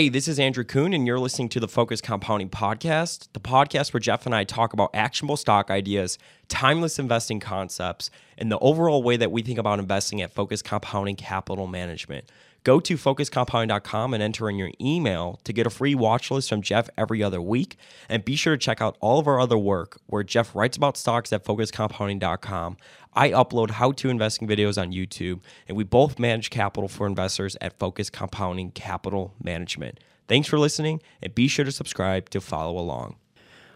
Hey, this is Andrew Kuhn, and you're listening to the Focus Compounding Podcast, the podcast where Geoff and I talk about actionable stock ideas, timeless investing concepts, and the overall way that we think about investing at Focus Compounding Capital Management. Go to focuscompounding.com and enter in your email to get a free watch list from Geoff every other week. And be sure to check out all of our other work where Geoff writes about stocks at focuscompounding.com. I upload how to investing videos on YouTube, and we both manage capital for investors at Focus Compounding Capital Management. Thanks for listening, and be sure to subscribe to follow along.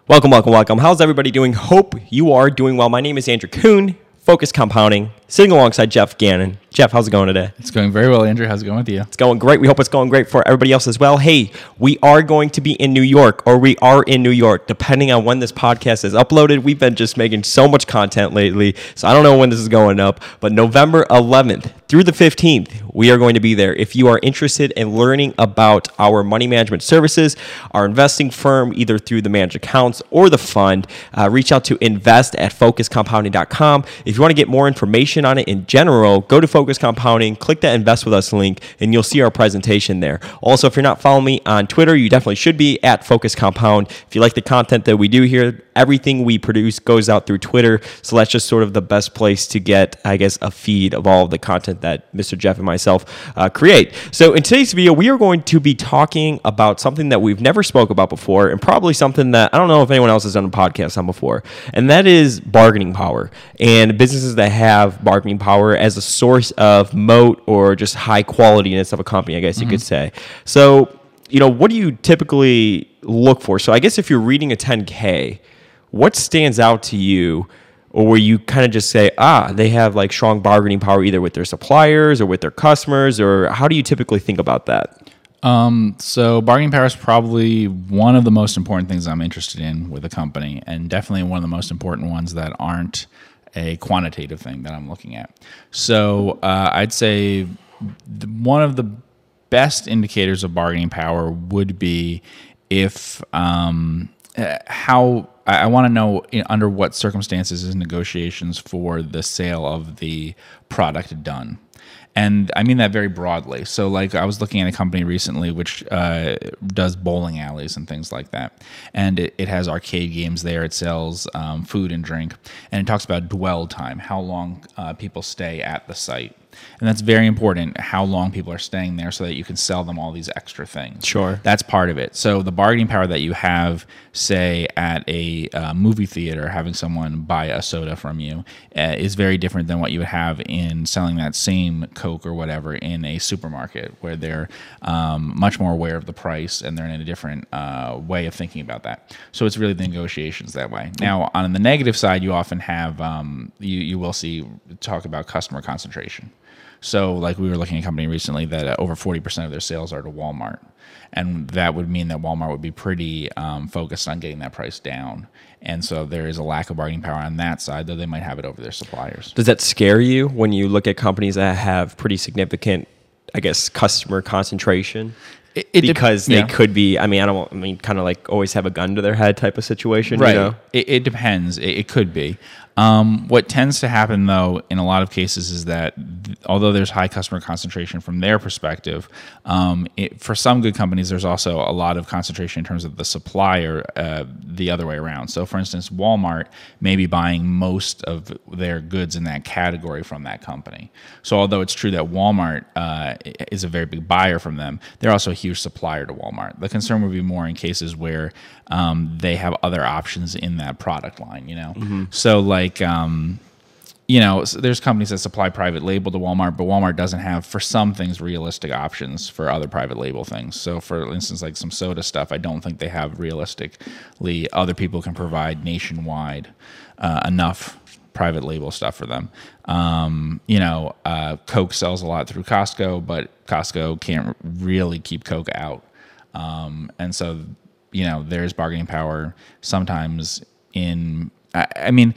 Welcome, welcome, welcome. How's everybody doing? Hope you are doing well. My name is Andrew Kuhn, Focus Compounding, sitting alongside Geoff Gannon. Geoff, how's it going today? It's going very well, Andrew. How's it going with you? It's going great. We hope it's going great for everybody else as well. Hey, we are going to be in New York, or we are in New York, depending on when this podcast is uploaded. We've been just making so much content lately, so I don't know when this is going up, but November 11th through the 15th, we are going to be there. If you are interested in learning about our money management services, our investing firm, either through the managed accounts or the fund, uh, reach out to invest at focuscompounding.com. If you want to get more information on it in general, go to Focus Compounding, click that Invest With Us link, and you'll see our presentation there. Also, if you're not following me on Twitter, you definitely should be at Focus Compound. If you like the content that we do here, everything we produce goes out through Twitter. So that's just sort of the best place to get, I guess, a feed of all of the content that Mr. Geoff and myself uh, create. So in today's video, we are going to be talking about something that we've never spoke about before, and probably something that I don't know if anyone else has done a podcast on before, and that is bargaining power and businesses that have bargaining power as a source of moat or just high qualityness of a company, I guess you could say. So you know, what do you typically look for? So I guess if you're reading a 10K, what stands out to you? Or where you kind of just say, ah, they have like strong bargaining power either with their suppliers or with their customers, or how do you typically think about that? Um, so bargaining power is probably one of the most important things I'm interested in with a company, and definitely one of the most important ones that aren't a quantitative thing that I'm looking at. So uh, I'd say one of the best indicators of bargaining power would be if um, uh, how I, I want to know in, under what circumstances is negotiations for the sale of the product done. And I mean that very broadly. So, like, I was looking at a company recently which uh, does bowling alleys and things like that. And it, it has arcade games there. It sells um, food and drink. And it talks about dwell time, how long uh, people stay at the site. And that's very important how long people are staying there so that you can sell them all these extra things. Sure. That's part of it. So the bargaining power that you have, say, at a uh, movie theater, having someone buy a soda from you uh, is very different than what you would have in selling that same Coke or whatever in a supermarket where they're um, much more aware of the price and they're in a different uh, way of thinking about that. So it's really the negotiations that way. Now, on the negative side, you often have, um, you, you will see talk about customer concentration. So, like we were looking at a company recently that uh, over 40% of their sales are to Walmart. And that would mean that Walmart would be pretty um, focused on getting that price down. And so there is a lack of bargaining power on that side, though they might have it over their suppliers. Does that scare you when you look at companies that have pretty significant, I guess, customer concentration? It, it because they yeah. could be. I mean, I don't. I mean, kind of like always have a gun to their head type of situation. right. You know? It, it depends. It, it could be. Um, what tends to happen, though, in a lot of cases, is that th- although there's high customer concentration from their perspective, um, it, for some good companies, there's also a lot of concentration in terms of the supplier uh, the other way around. So, for instance, Walmart may be buying most of their goods in that category from that company. So, although it's true that Walmart uh, is a very big buyer from them, they're also a huge supplier to Walmart. The concern would be more in cases where um, they have other options in that product line, you know? So, like, um, you know, there's companies that supply private label to Walmart, but Walmart doesn't have, for some things, realistic options for other private label things. So, for instance, like some soda stuff, I don't think they have realistically other people can provide nationwide uh, enough private label stuff for them. Um, you know, uh, Coke sells a lot through Costco, but Costco can't really keep Coke out. Um, and so, you know, there's bargaining power sometimes in, I mean,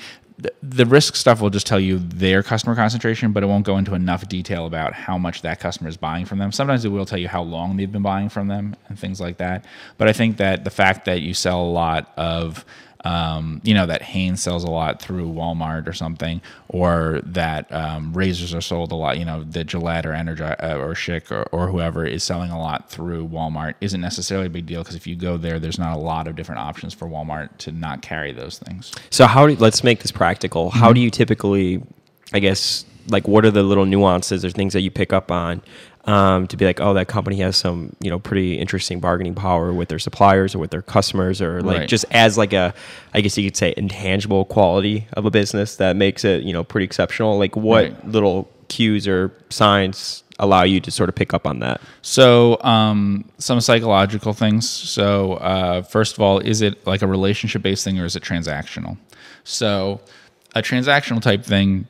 the, risk stuff will just tell you their customer concentration, but it won't go into enough detail about how much that customer is buying from them. Sometimes it will tell you how long they've been buying from them and things like that. But I think that the fact that you sell a lot of um, you know that Hanes sells a lot through Walmart or something, or that um, razors are sold a lot. You know, the Gillette or Energizer uh, or Schick or, or whoever is selling a lot through Walmart isn't necessarily a big deal because if you go there, there's not a lot of different options for Walmart to not carry those things. So how do let's make this practical. How do you typically, I guess, like what are the little nuances or things that you pick up on um, to be like, oh, that company has some you know pretty interesting bargaining power with their suppliers or with their customers or like Right. just as like a, I guess you could say intangible quality of a business that makes it you know pretty exceptional. Like what Right. little cues or signs allow you to sort of pick up on that? So, um, some psychological things. So, uh, first of all, is it like a relationship based thing or is it transactional? So, a transactional type thing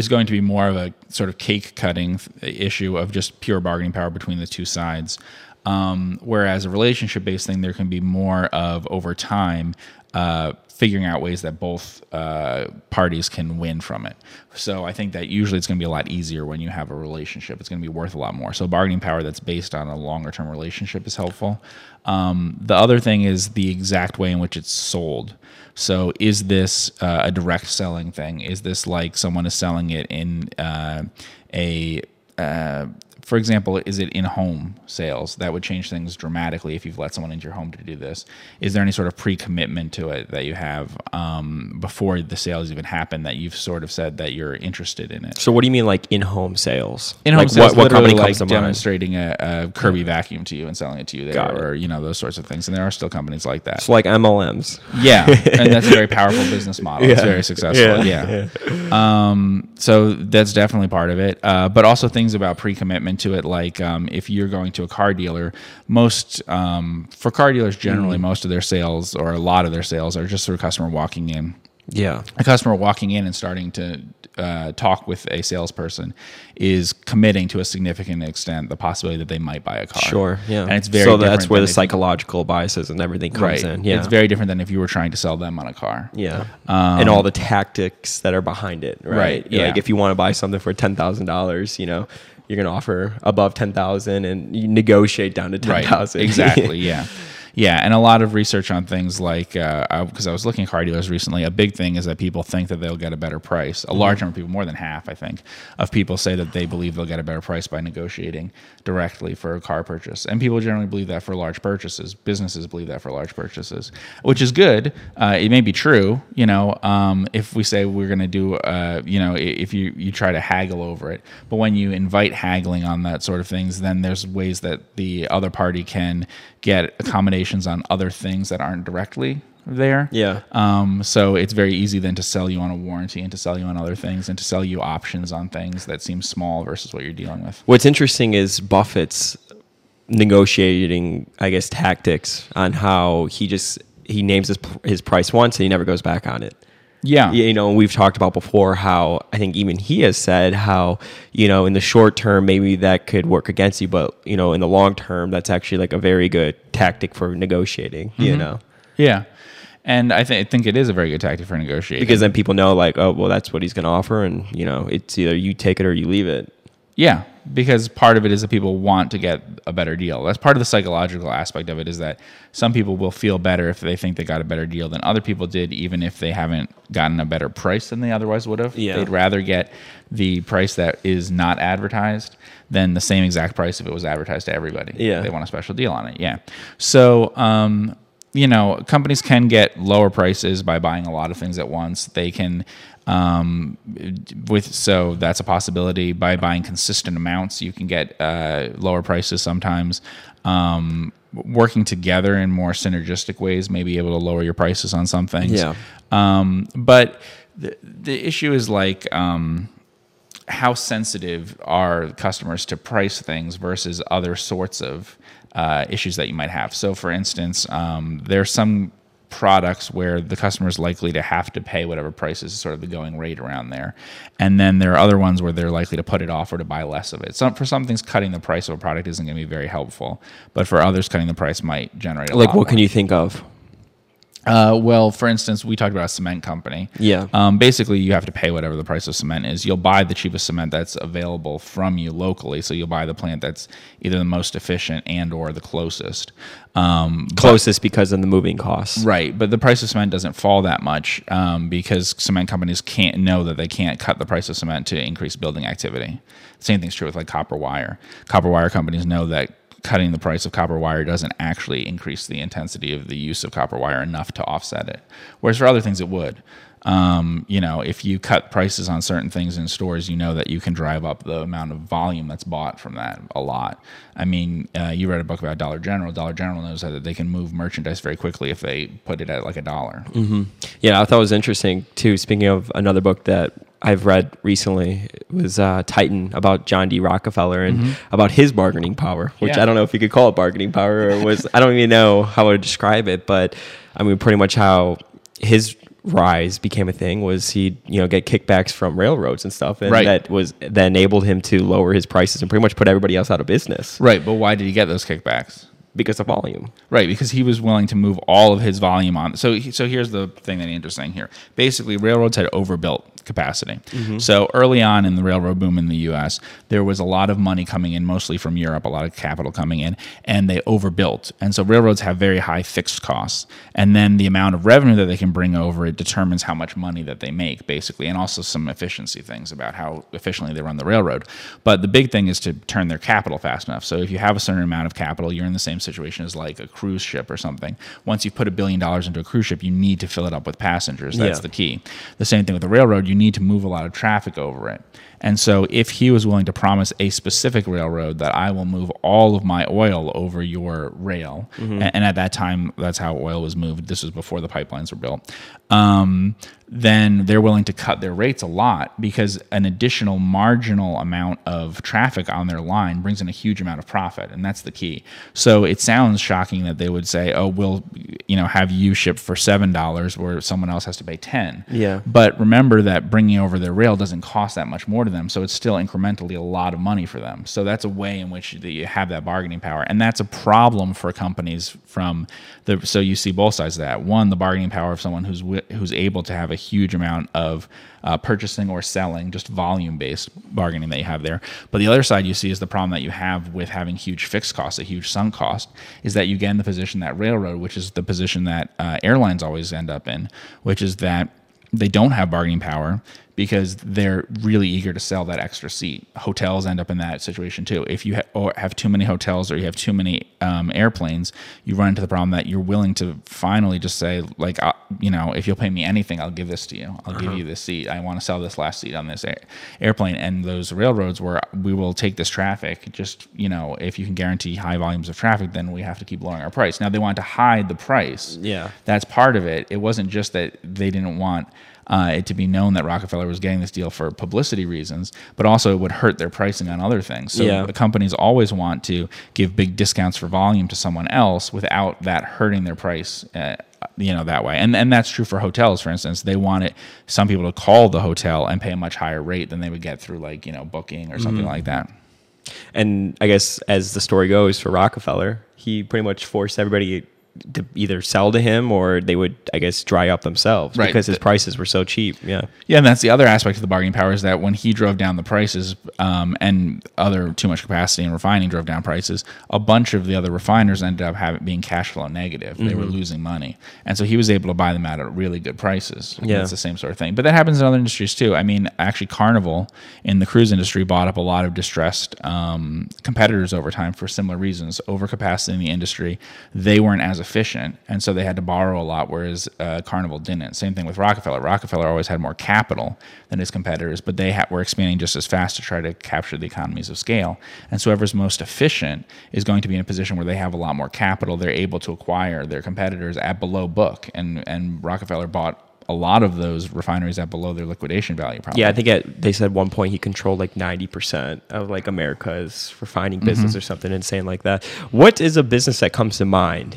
is going to be more of a sort of cake cutting issue of just pure bargaining power between the two sides. Um, whereas a relationship based thing, there can be more of over time uh, figuring out ways that both uh, parties can win from it. So I think that usually it's going to be a lot easier when you have a relationship. It's going to be worth a lot more. So bargaining power that's based on a longer term relationship is helpful. Um, the other thing is the exact way in which it's sold. So is this uh, a direct selling thing? Is this like someone is selling it in uh, a uh, for example, is it in home sales? That would change things dramatically if you've let someone into your home to do this. Is there any sort of pre commitment to it that you have um, before the sales even happen that you've sort of said that you're interested in it? So what do you mean like in-home sales? In home like sales, what, what company comes like demonstrating a, a Kirby vacuum to you and selling it to you there, Got or you know those sorts of things. And there are still companies like that. It's like MLMs. Yeah, and that's a very powerful business model. It's very successful. Yeah. Yeah. Um, so that's definitely part of it. Uh, but also things about pre-commitment to it, like um, if you're going to a car dealer, most um, for car dealers generally, Mm-hmm. most of their sales or a lot of their sales are just through a customer walking in Yeah. a customer walking in and starting to uh, talk with a salesperson is committing to a significant extent the possibility that they might buy a car. Sure. Yeah. and it's very so that's where the psychological biases and everything comes right. in. Yeah. it's very different than if you were trying to sell them on a car. yeah. and all the tactics that are behind it. Right. Um, Right, You're Like if you want to buy something for ten thousand dollars, you know, you're gonna offer above ten thousand and you negotiate down to ten thousand. Right. Exactly. Yeah. Yeah, and a lot of research on things like because I, was looking at car dealers recently. A big thing is that people think that they'll get a better price. A large number of people, more than half, I think, of people say that they believe they'll get a better price by negotiating directly for a car purchase. And people generally believe that for large purchases. Businesses believe that for large purchases, which is good. Uh, it may be true. You know, um, if we say we're going to do, uh, you know, if you you try to haggle over it, but when you invite haggling on that sort of things, then there's ways that the other party can get on other things that aren't directly there. Yeah. Um, so it's very easy then to sell you on a warranty and to sell you on other things and to sell you options on things that seem small versus what you're dealing with. What's interesting is Buffett's negotiating, I guess, tactics on how he just he names his his price once and he never goes back on it. Yeah. you know, we've talked about before how I think even he has said how, you know, in the short term, maybe that could work against you, but, you know, in the long term, that's actually like a very good tactic for negotiating, you mm-hmm. know, Yeah. And I, th- I think it is a very good tactic for negotiating. because then people know, like, oh, well, that's what he's going to offer. And, you know, it's either you take it or you leave it. Yeah, because part of it is that people want to get a better deal. That's part of the psychological aspect of it is that some people will feel better if they think they got a better deal than other people did, even if they haven't gotten a better price than they otherwise would have. Yeah. They'd rather get the price that is not advertised than the same exact price if it was advertised to everybody. Yeah. They want a special deal on it. Yeah. So, um, you know, companies can get lower prices by buying a lot of things at once. They can, um, with so that's a possibility. By buying consistent amounts, you can get uh, lower prices sometimes. Um, working together in more synergistic ways may be able to lower your prices on some things. Yeah. Um, but the the issue is like. Um, how sensitive are customers to price things versus other sorts of uh, issues that you might have. So, for instance, um, there are some products where the customer is likely to have to pay whatever price is sort of the going rate around there, and then there are other ones where they're likely to put it off or to buy less of it. Some for some things, cutting the price of a product isn't going to be very helpful, but for others, cutting the price might generate a Like, what can you think of? Uh, well, for instance, we talked about a cement company. Yeah. Um, basically, you have to pay whatever the price of cement is. You'll buy the cheapest cement that's available from you locally. So you'll buy the plant that's either the most efficient and or the closest. Um, Closest because of the moving costs. Right, but the price of cement doesn't fall that much um, because cement companies can't know that they can't cut the price of cement to increase building activity. Same thing's true with like copper wire. Copper wire companies know that cutting the price of copper wire doesn't actually increase the intensity of the use of copper wire enough to offset it. Whereas for other things, it would. Um, you know, if you cut prices on certain things in stores, you know that you can drive up the amount of volume that's bought from that a lot. I mean, uh, you read a book about Dollar General. Dollar General knows that they can move merchandise very quickly if they put it at like a dollar. Yeah, I thought it was interesting too. Speaking of another book that I've read recently, it was uh, Titan about John D. Rockefeller and about his bargaining power, which Yeah. I don't know if you could call it bargaining power or was I don't even know how to describe it, but I mean pretty much how his rise became a thing was he you know get kickbacks from railroads and stuff and Right. that was that enabled him to lower his prices and pretty much put everybody else out of business Right, but why did he get those kickbacks? because of volume Right, because he was willing to move all of his volume on. So, so here's the thing that andrew's saying here. Basically, railroads had overbuilt capacity. Mm-hmm. So early on in the railroad boom in the U.S., there was a lot of money coming in, mostly from Europe, a lot of capital coming in, and they overbuilt. And so railroads have very high fixed costs, and then the amount of revenue that they can bring over it determines how much money that they make, basically, and also some efficiency things about how efficiently they run the railroad. But the big thing is to turn their capital fast enough. So if you have a certain amount of capital, you're in the same situation as like a cruise ship or something. Once you put a billion dollars into a cruise ship, you need to fill it up with passengers. That's Yeah. the key. The same thing with the railroad, you need to move a lot of traffic over it. And so if he was willing to promise a specific railroad that I will move all of my oil over your rail, a- and, at that time that's how oil was moved. This was before the pipelines were built. Um, then they're willing to cut their rates a lot because an additional marginal amount of traffic on their line brings in a huge amount of profit, and that's the key. So it sounds shocking that they would say, "Oh, we'll, you know, have you ship for seven dollars, where someone else has to pay ten. Yeah. But remember that bringing over their rail doesn't cost that much more to them, so it's still incrementally a lot of money for them. So that's a way in which you have that bargaining power, and that's a problem for companies from the. So you see both sides of that. One, the bargaining power of someone who's who's able to have a huge amount of uh, purchasing or selling, just volume based bargaining that you have there. But the other side you see is the problem that you have with having huge fixed costs, a huge sunk cost, is that you get in the position that railroad, which is the position that uh, airlines always end up in, which is that they don't have bargaining power because they're really eager to sell that extra seat. Hotels end up in that situation too. If you ha- or have too many hotels or you have too many um, airplanes, you run into the problem that you're willing to finally just say, like, uh, you know, if you'll pay me anything, I'll give this to you. I'll give you this seat. I want to sell this last seat on this air- airplane. And those railroads where we will take this traffic, just, you know, if you can guarantee high volumes of traffic, then we have to keep lowering our price. Now, they want to hide the price Yeah. that's part of it. It wasn't just that they didn't want uh, it to be known that Rockefeller was getting this deal for publicity reasons, but also it would hurt their pricing on other things. So Yeah. the companies always want to give big discounts for volume to someone else without that hurting their price. Uh, you know that way, and and that's true for hotels. For instance, they want it some people to call the hotel and pay a much higher rate than they would get through like you know booking or something like that. And I guess as the story goes for Rockefeller, he pretty much forced everybody to either sell to him or they would, I guess, dry up themselves Right. because his prices were so cheap. Yeah. Yeah, and that's the other aspect of the bargaining power is that when he drove down the prices um, and other too much capacity and refining drove down prices, a bunch of the other refiners ended up having being cash flow negative. They were losing money, and so he was able to buy them out at really good prices. Yeah. that's the same sort of thing. But that happens in other industries too. I mean, actually, Carnival in the cruise industry bought up a lot of distressed um, competitors over time for similar reasons. Overcapacity in the industry, they weren't as efficient, and so they had to borrow a lot, whereas uh, Carnival didn't. Same thing with Rockefeller. Rockefeller always had more capital than his competitors, but they ha- were expanding just as fast to try to capture the economies of scale. And so, whoever's most efficient is going to be in a position where they have a lot more capital. They're able to acquire their competitors at below book, and and Rockefeller bought a lot of those refineries at below their liquidation value. Probably. Yeah, I think at, they said one point he controlled like 90% of like America's refining Mm-hmm. business or something insane like that. What is a business that comes to mind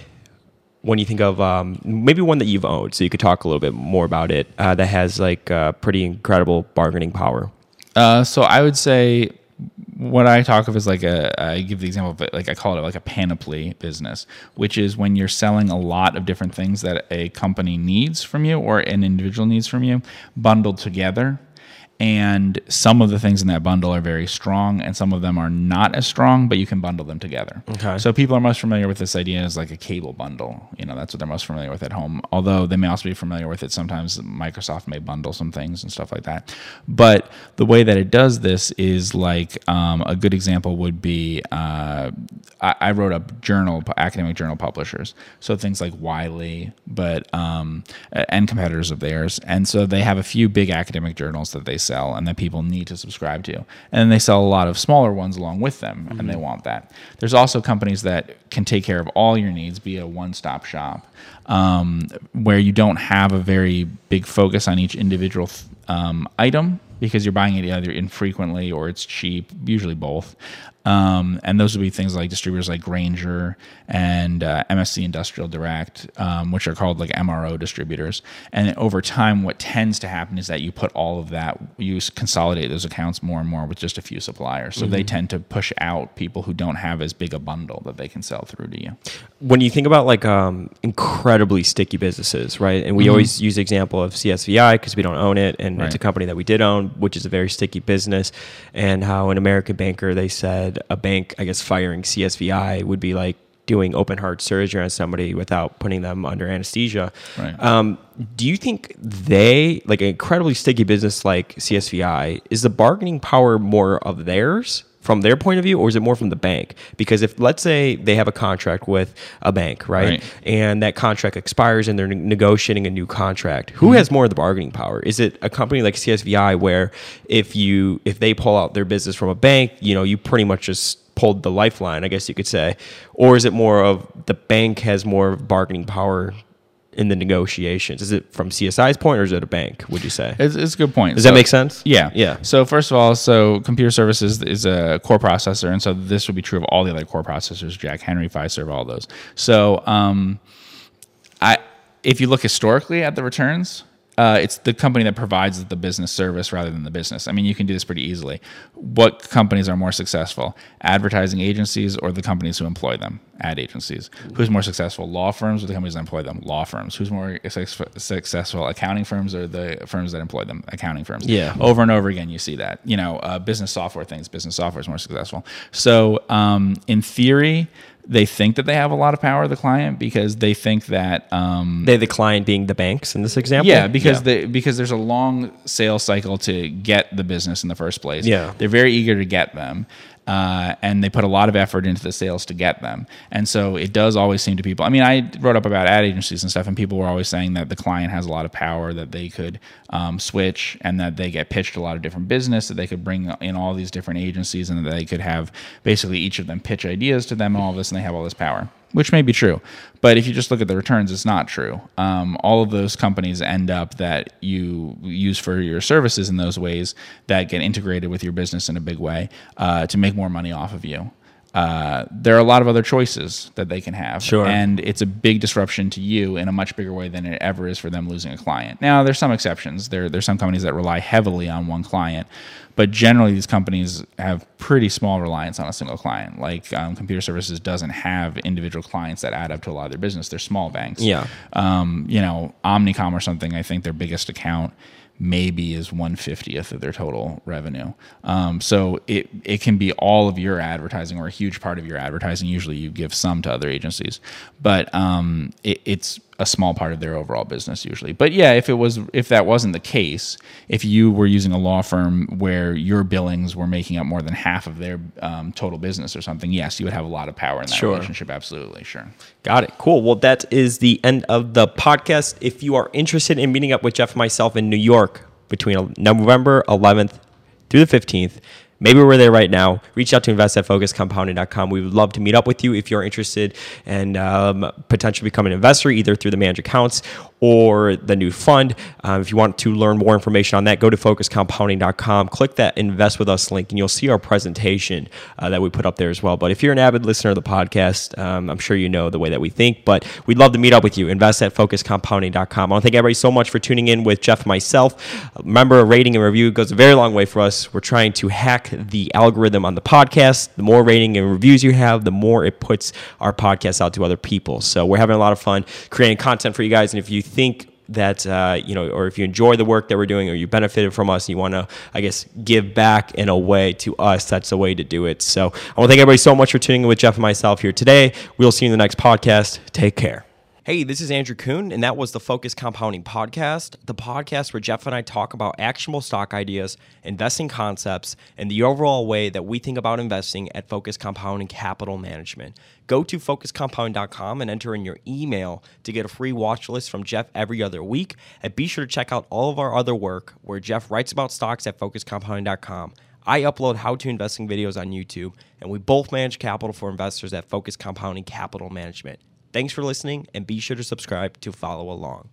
when you think of um, maybe one that you've owned? So you could talk a little bit more about it uh, that has like uh, pretty incredible bargaining power. Uh, so I would say what I talk of is like a I give the example of it, like I call it like a panoply business, which is when you're selling a lot of different things that a company needs from you or an individual needs from you bundled together and some of the things in that bundle are very strong and some of them are not as strong but you can bundle them together. Okay. so people are most familiar with this idea as like a cable bundle. You know that's what they're most familiar with at home. Although they may also be familiar with it sometimes microsoft may bundle some things and stuff like that. But the way that it does this is like um, a good example would be uh, I, I wrote up journal academic journal publishers. So things like wiley but um, and competitors of theirs. And so they have a few big academic journals that they sell and that people need to subscribe to. And then they sell a lot of smaller ones along with them and they want that. There's also companies that can take care of all your needs be a one-stop shop um, where you don't have a very big focus on each individual um, item because you're buying it either infrequently or it's cheap, usually both. Um, and those would be things like distributors like Grainger and uh, MSC Industrial Direct, um, which are called like MRO distributors. And over time, what tends to happen is that you put all of that, you consolidate those accounts more and more with just a few suppliers. So they tend to push out people who don't have as big a bundle that they can sell through to you. when you think about like um, incredibly sticky businesses, right? And we always use the example of CSVI because we don't own it, and it's a company that we did own, which is a very sticky business. And how an American banker they said a bank, I guess, firing CSVI would be like doing open heart surgery on somebody without putting them under anesthesia. Right. Um, do you think they like an incredibly sticky business like CSVI is the bargaining power more of theirs? From their point of view, or is it more from the bank? Because if let's say they have a contract with a bank, right, Right. and that contract expires and they're ne- negotiating a new contract, who Mm-hmm. has more of the bargaining power? Is it a company like CSVI where if you if they pull out their business from a bank, you know, you pretty much just pulled the lifeline, I guess you could say, or is it more of the bank has more bargaining power in the negotiations? Is it from CSI's point or is it a bank? Would you say? It's, it's a good point. Does that make sense? Yeah. Yeah. So first of all, so computer services is a core processor, and so this would be true of all the other core processors, Jack Henry, Fiserv, all those. So um, I, if you look historically at the returns, uh, it's the company that provides the business service rather than the business. I mean, you can do this pretty easily. What companies are more successful? Advertising agencies or the companies who employ them? Ad agencies. Who's more successful? Law firms or the companies that employ them? Law firms. Who's more successful? Accounting firms or the firms that employ them? Accounting firms. Yeah. Over and over again, you see that. You know, uh, business software things. Business software is more successful. So, um, in theory, they think that they have a lot of power, the client, because they think that. Um, They the client being the banks in this example. yeah, because They, because there's a long sales cycle to get the business in the first place. Yeah. they're very eager to get them, uh, and they put a lot of effort into the sales to get them. And so it does always seem to people. I mean, I wrote up about ad agencies and stuff, and people were always saying that the client has a lot of power, that they could um, switch, and that they get pitched a lot of different business, that they could bring in all these different agencies, and that they could have basically each of them pitch ideas to them and all this, and they have all this power which may be true. But if you just look at the returns, it's not true. Um, all of those companies end up that you use for your services in those ways that get integrated with your business in a big way uh, to make more money off of you. Uh, there are a lot of other choices that they can have. Sure. And it's a big disruption to you in a much bigger way than it ever is for them losing a client. Now, there's some exceptions. There, there's some companies that rely heavily on one client, but generally these companies have pretty small reliance on a single client. Like um, computer services doesn't have individual clients that add up to a lot of their business. They're small banks. Yeah. Um, you know, Omnicom or something. I think their biggest account maybe is 150th of their total revenue. Um, so it it can be all of your advertising or a huge part of your advertising. Usually you give some to other agencies, but um, it, it's a small part of their overall business usually. But yeah, if it was if that wasn't the case, if you were using a law firm where your billings were making up more than half of their um, total business or something, yes, you would have a lot of power in that Sure. relationship. Absolutely, sure. Got it. Cool. Well, that is the end of the podcast. If you are interested in meeting up with Geoff and myself in New York between November 11th through the 15th, maybe we're there right now. Reach out to invest at focuscompounding.com. We would love to meet up with you if you're interested and um, potentially become an investor either through the managed accounts or the new fund. Um, if you want to learn more information on that, go to focuscompounding.com, click that invest with us link, and you'll see our presentation uh, that we put up there as well. But if you're an avid listener of the podcast, um, I'm sure you know the way that we think, but we'd love to meet up with you. Invest at focuscompounding.com. I want to thank everybody so much for tuning in with Geoff myself. Remember, a rating and review goes a very long way for us. We're trying to hack the algorithm on the podcast. The more rating and reviews you have, the more it puts our podcast out to other people. So we're having a lot of fun creating content for you guys. And if you think that uh, you know, or if you enjoy the work that we're doing, or you benefited from us, and you want to, I guess, give back in a way to us, that's the way to do it. So I want to thank everybody so much for tuning in with Geoff and myself here today. We'll see you in the next podcast. Take care. Hey, this is Andrew Kuhn, and that was the Focus Compounding Podcast, the podcast where Geoff and I talk about actionable stock ideas, investing concepts, and the overall way that we think about investing at Focus Compounding Capital Management. Go to focuscompounding.com and enter in your email to get a free watch list from Geoff every other week. And be sure to check out all of our other work where Jeff writes about stocks at focuscompounding.com. I upload how to investing videos on YouTube, and we both manage capital for investors at Focus Compounding Capital Management. Thanks for listening, and be sure to subscribe to follow along.